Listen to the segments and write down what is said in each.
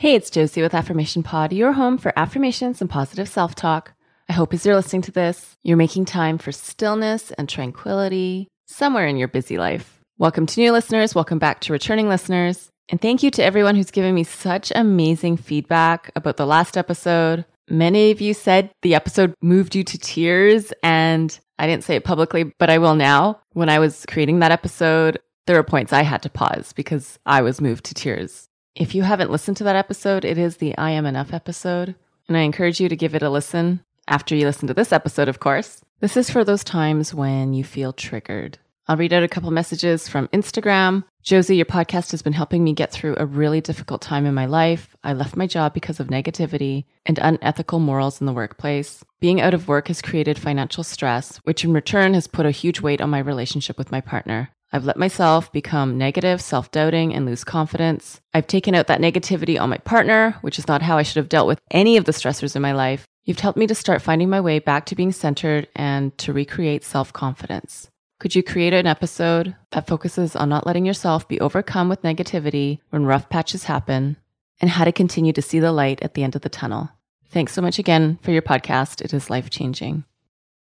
Hey, it's Josie with Affirmation Pod, your home for affirmations and positive self talk. I hope as you're listening to this, you're making time for stillness and tranquility somewhere in your busy life. Welcome to new listeners, welcome back to returning listeners, and thank you to everyone who's given me such amazing feedback about the last episode. Many of you said the episode moved you to tears, and I didn't say it publicly, but I will now. When I was creating that episode, there were points I had to pause because I was moved to tears. If you haven't listened to that episode, it is the I Am Enough episode, and I encourage you to give it a listen after you listen to this episode, of course. This is for those times when you feel triggered. I'll read out a couple messages from Instagram. Josie, your podcast has been helping me get through a really difficult time in my life. I left my job because of negativity and unethical morals in the workplace. Being out of work has created financial stress, which in return has put a huge weight on my relationship with my partner. I've let myself become negative, self doubting, and lose confidence. I've taken out that negativity on my partner, which is not how I should have dealt with any of the stressors in my life. You've helped me to start finding my way back to being centered and to recreate self confidence. Could you create an episode that focuses on not letting yourself be overcome with negativity when rough patches happen and how to continue to see the light at the end of the tunnel? Thanks so much again for your podcast. It is life changing.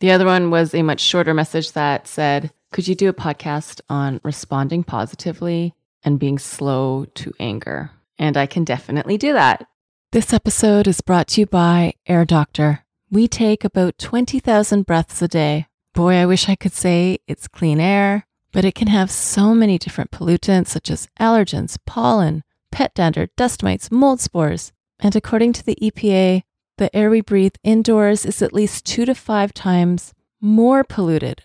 The other one was a much shorter message that said, Could you do a podcast on responding positively and being slow to anger? And I can definitely do that. This episode is brought to you by Air Doctor. We take about 20,000 breaths a day. Boy, I wish I could say it's clean air, but it can have so many different pollutants such as allergens, pollen, pet dander, dust mites, mold spores. And according to the EPA, the air we breathe indoors is at least two to five times more polluted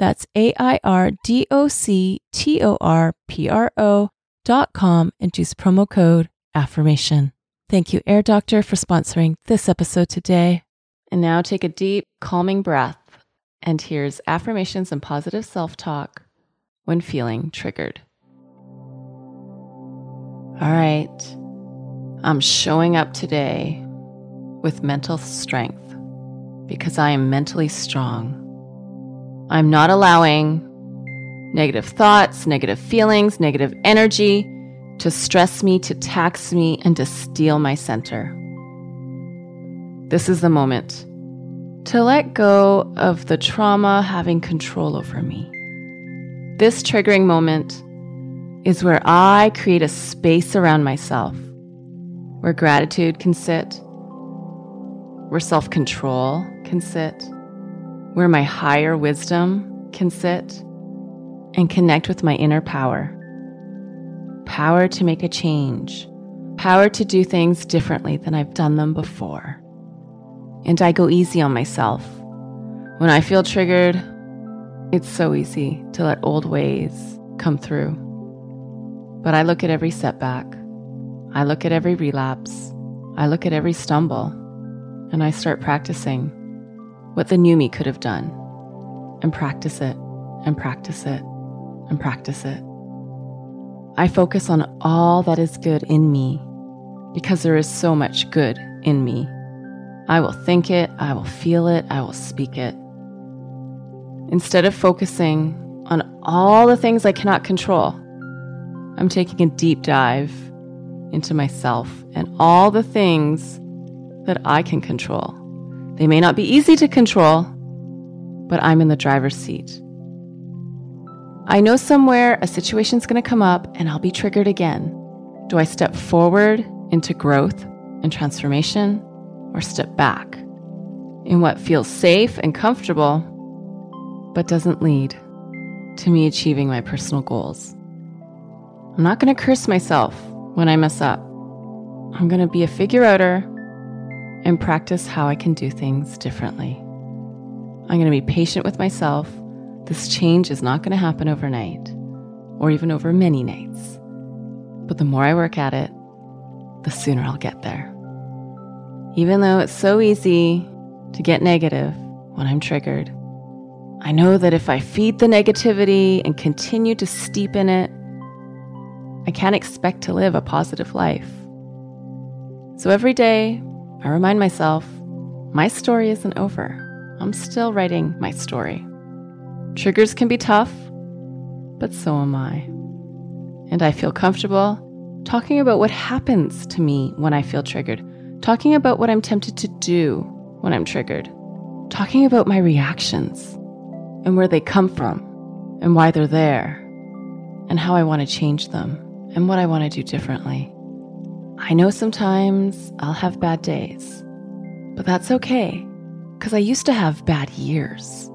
That's A I R D O C T O R P R O.com and use promo code AFFIRMATION. Thank you, Air Doctor, for sponsoring this episode today. And now take a deep, calming breath. And here's affirmations and positive self talk when feeling triggered. All right, I'm showing up today with mental strength because I am mentally strong. I'm not allowing negative thoughts, negative feelings, negative energy to stress me, to tax me, and to steal my center. This is the moment to let go of the trauma having control over me. This triggering moment is where I create a space around myself where gratitude can sit, where self control can sit, where my higher wisdom can sit, and connect with my inner power. Power to make a change, power to do things differently than I've done them before. and I go easy on myself. When I feel triggered, it's so easy to let old ways come through. But I look at every setback, I look at every relapse, I look at every stumble, and I start practicing what the new me could have done, and practice it, and practice it, and practice it. I focus on all that is good in me because there is so much good in me. I will think it, I will feel it, I will speak it. Instead of focusing on all the things I cannot control, I'm taking a deep dive into myself and all the things that I can control. They may not be easy to control, but I'm in the driver's seat. I know somewhere a situation's going to come up and I'll be triggered again. Do I step forward into growth and transformation or step back in what feels safe and comfortable but doesn't lead to me achieving my personal goals? I'm not going to curse myself when I mess up. I'm going to be a figure outer and practice how I can do things differently. I'm going to be patient with myself this change is not going to happen overnight or even over many nights. But the more I work at it, the sooner I'll get there. Even though it's so easy to get negative when I'm triggered, I know that if I feed the negativity and continue to steep in it, I can't expect to live a positive life. So every day, I remind myself my story isn't over. I'm still writing my story. Triggers can be tough, but so am I. And I feel comfortable talking about what happens to me when I feel triggered, talking about what I'm tempted to do when I'm triggered, talking about my reactions and where they come from and why they're there and how I want to change them and what I want to do differently. I know sometimes I'll have bad days, but that's okay because I used to have bad years.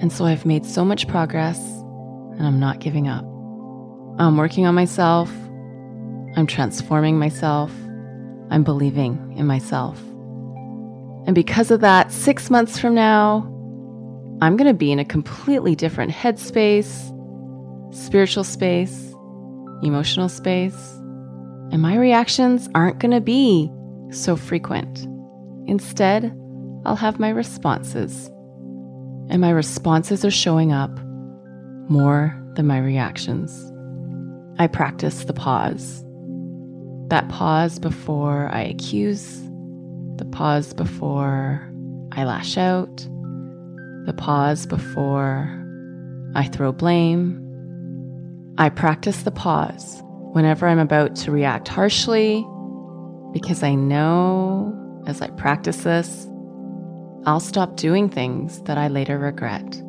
And so I've made so much progress and I'm not giving up. I'm working on myself. I'm transforming myself. I'm believing in myself. And because of that, six months from now, I'm going to be in a completely different headspace, spiritual space, emotional space. And my reactions aren't going to be so frequent. Instead, I'll have my responses and my responses are showing up more than my reactions. I practice the pause. That pause before I accuse, the pause before I lash out, the pause before I throw blame. I practice the pause whenever I'm about to react harshly because I know as I practice this, I'll stop doing things that I later regret.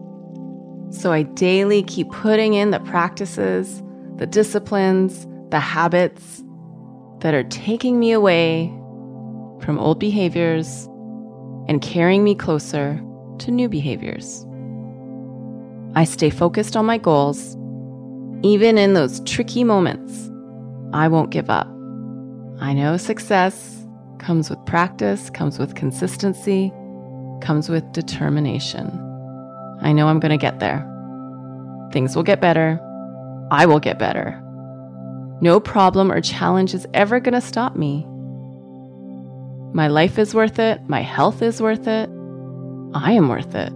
So I daily keep putting in the practices, the disciplines, the habits that are taking me away from old behaviors and carrying me closer to new behaviors. I stay focused on my goals, even in those tricky moments. I won't give up. I know success comes with practice, comes with consistency, comes with determination. I know I'm going to get there. Things will get better. I will get better. No problem or challenge is ever going to stop me. My life is worth it. My health is worth it. I am worth it.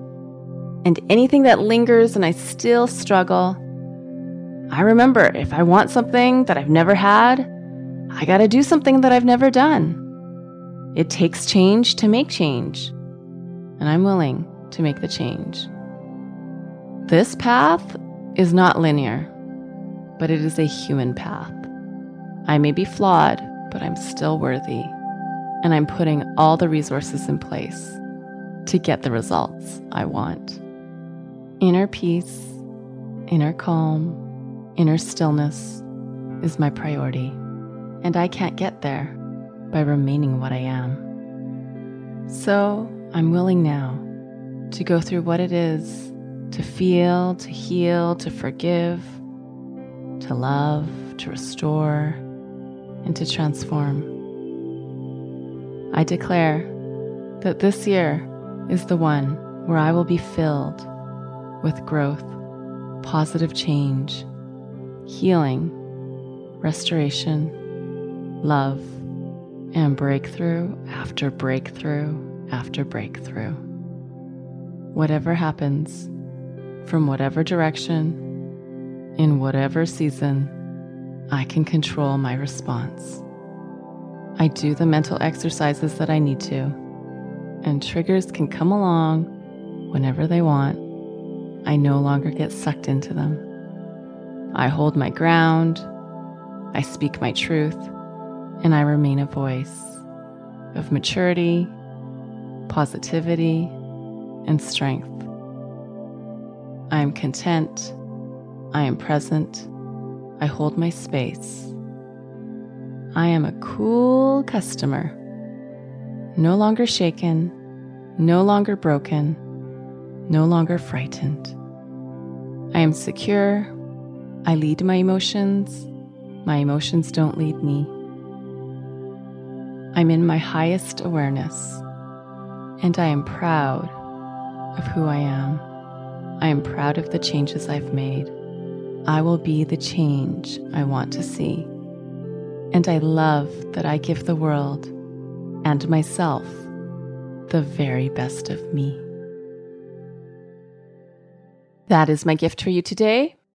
And anything that lingers and I still struggle, I remember if I want something that I've never had, I got to do something that I've never done. It takes change to make change and I'm willing to make the change. This path is not linear, but it is a human path. I may be flawed, but I'm still worthy, and I'm putting all the resources in place to get the results I want. Inner peace, inner calm, inner stillness is my priority, and I can't get there by remaining what I am. So, I'm willing now to go through what it is to feel, to heal, to forgive, to love, to restore, and to transform. I declare that this year is the one where I will be filled with growth, positive change, healing, restoration, love, and breakthrough after breakthrough after breakthrough. Whatever happens, from whatever direction, in whatever season, I can control my response. I do the mental exercises that I need to, and triggers can come along whenever they want. I no longer get sucked into them. I hold my ground, I speak my truth, and I remain a voice of maturity, positivity, and strength. I am content, I am present, I hold my space. I am a cool customer, no longer shaken, no longer broken, no longer frightened. I am secure. I lead my emotions. My emotions don't lead me. I'm in my highest awareness, and I am proud of who I am. I am proud of the changes I've made. I will be the change I want to see. And I love that I give the world and myself the very best of me. That is my gift for you today.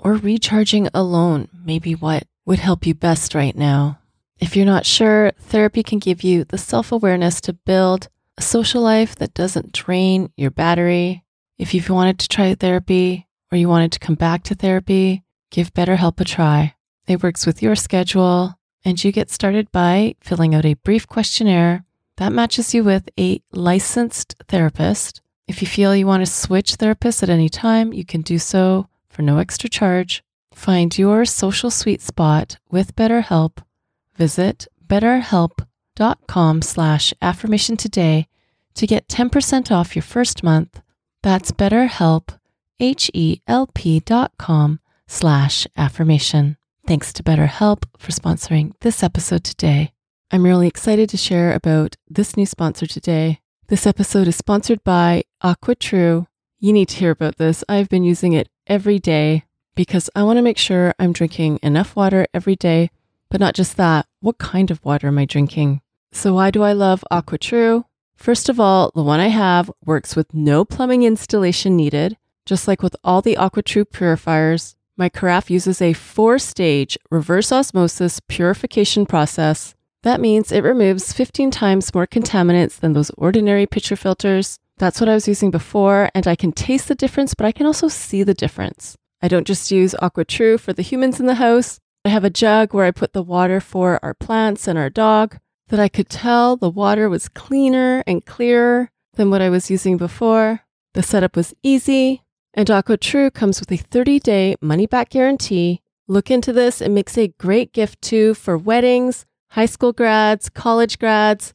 or recharging alone, maybe what would help you best right now. If you're not sure, therapy can give you the self awareness to build a social life that doesn't drain your battery. If you've wanted to try therapy or you wanted to come back to therapy, give BetterHelp a try. It works with your schedule, and you get started by filling out a brief questionnaire that matches you with a licensed therapist if you feel you want to switch therapists at any time, you can do so for no extra charge. Find your social sweet spot with BetterHelp. Visit betterhelp.com slash affirmation today to get 10% off your first month. That's betterhelp, H-E-L-P dot com slash affirmation. Thanks to BetterHelp for sponsoring this episode today. I'm really excited to share about this new sponsor today. This episode is sponsored by AquaTrue. You need to hear about this. I've been using it every day because I want to make sure I'm drinking enough water every day. But not just that, what kind of water am I drinking? So, why do I love AquaTrue? First of all, the one I have works with no plumbing installation needed. Just like with all the AquaTrue purifiers, my carafe uses a four stage reverse osmosis purification process that means it removes 15 times more contaminants than those ordinary pitcher filters. That's what I was using before, and I can taste the difference, but I can also see the difference. I don't just use AquaTrue for the humans in the house. I have a jug where I put the water for our plants and our dog that I could tell the water was cleaner and clearer than what I was using before. The setup was easy, and AquaTrue comes with a 30 day money back guarantee. Look into this, it makes a great gift too for weddings high school grads, college grads,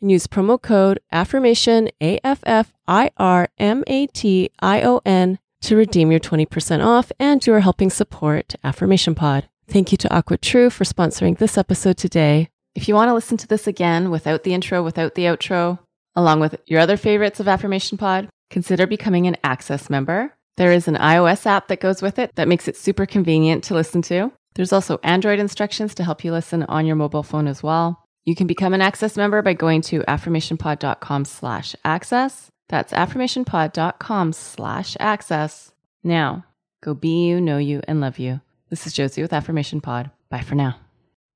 and use promo code affirmation A F F I R M A T I O N to redeem your 20% off and you are helping support Affirmation Pod. Thank you to AquaTrue for sponsoring this episode today. If you want to listen to this again without the intro, without the outro, along with your other favorites of Affirmation Pod, consider becoming an Access member. There is an iOS app that goes with it that makes it super convenient to listen to. There's also Android instructions to help you listen on your mobile phone as well. You can become an Access member by going to affirmationpod.com slash access. That's affirmationpod.com slash access. Now, go be you, know you, and love you. This is Josie with Affirmation Pod. Bye for now.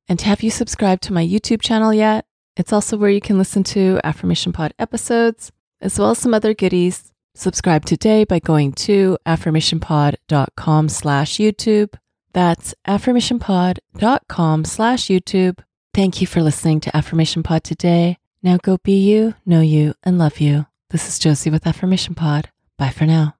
And have you subscribed to my YouTube channel yet? It's also where you can listen to Affirmation Pod episodes, as well as some other goodies. Subscribe today by going to affirmationpod.com slash YouTube. That's affirmationpod.com slash YouTube. Thank you for listening to Affirmation Pod today. Now go be you, know you, and love you. This is Josie with Affirmation Pod. Bye for now.